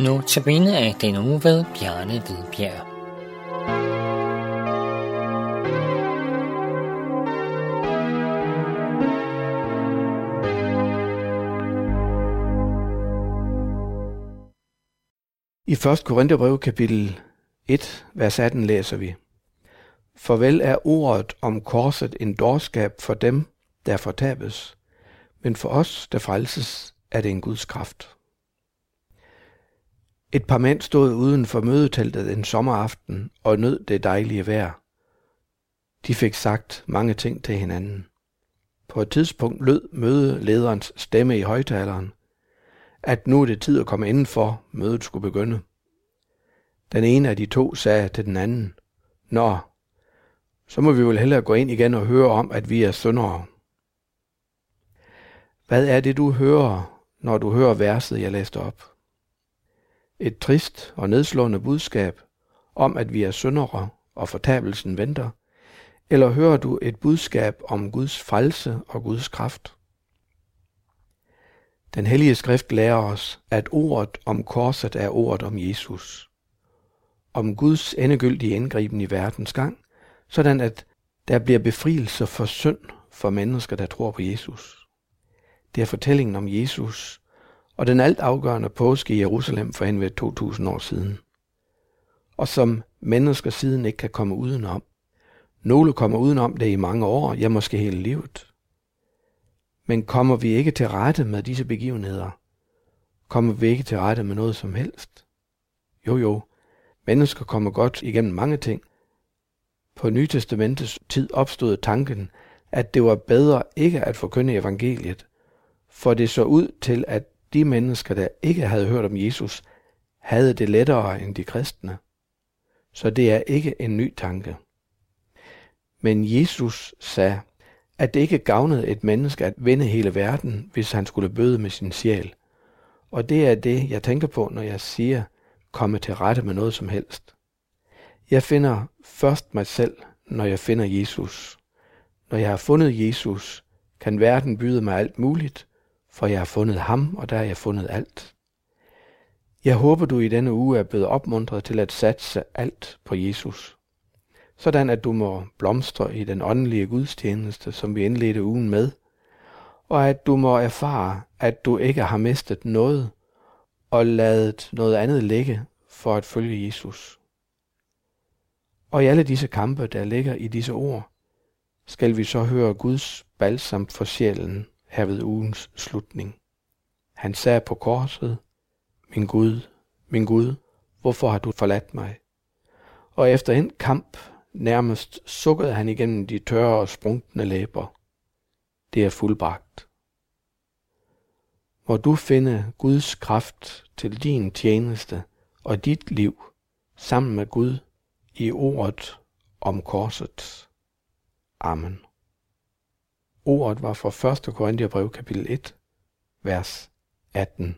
Nu tabene af den uge ved Bjarne Hvidbjerg. I 1. Korintherbrev kapitel 1, vers 18 læser vi. Farvel er ordet om korset en dårskab for dem, der fortabes, men for os, der frelses, er det en Guds kraft. Et par mænd stod uden for mødeteltet en sommeraften og nød det dejlige vejr. De fik sagt mange ting til hinanden. På et tidspunkt lød mødelederens stemme i højtaleren, at nu er det tid at komme indenfor, mødet skulle begynde. Den ene af de to sagde til den anden, Nå, så må vi vel hellere gå ind igen og høre om, at vi er syndere. Hvad er det, du hører, når du hører verset, jeg læste op? Et trist og nedslående budskab om, at vi er syndere og fortabelsen venter? Eller hører du et budskab om Guds frelse og Guds kraft? Den hellige skrift lærer os, at ordet om korset er ordet om Jesus. Om Guds endegyldige indgriben i verdens gang, sådan at der bliver befrielse for synd for mennesker, der tror på Jesus. Det er fortællingen om Jesus og den altafgørende påske i Jerusalem for henved 2000 år siden. Og som mennesker siden ikke kan komme udenom. Nogle kommer udenom det i mange år, ja måske hele livet. Men kommer vi ikke til rette med disse begivenheder? Kommer vi ikke til rette med noget som helst? Jo jo, mennesker kommer godt igennem mange ting. På Nytestamentets tid opstod tanken, at det var bedre ikke at forkynde evangeliet, for det så ud til, at de mennesker, der ikke havde hørt om Jesus, havde det lettere end de kristne. Så det er ikke en ny tanke. Men Jesus sagde, at det ikke gavnede et menneske at vende hele verden, hvis han skulle bøde med sin sjæl. Og det er det, jeg tænker på, når jeg siger, komme til rette med noget som helst. Jeg finder først mig selv, når jeg finder Jesus. Når jeg har fundet Jesus, kan verden byde mig alt muligt, for jeg har fundet ham, og der har jeg fundet alt. Jeg håber, du i denne uge er blevet opmuntret til at satse alt på Jesus. Sådan at du må blomstre i den åndelige gudstjeneste, som vi indledte ugen med, og at du må erfare, at du ikke har mistet noget, og ladet noget andet ligge for at følge Jesus. Og i alle disse kampe, der ligger i disse ord, skal vi så høre Guds balsam for sjælen her ved ugens slutning. Han sagde på korset, min Gud, min Gud, hvorfor har du forladt mig? Og efter en kamp nærmest sukkede han igennem de tørre og sprunkne læber. Det er fuldbragt. Må du finde Guds kraft til din tjeneste og dit liv sammen med Gud i ordet om korset. Amen. Ordet var fra 1. Korintherbrev kapitel 1, vers 18.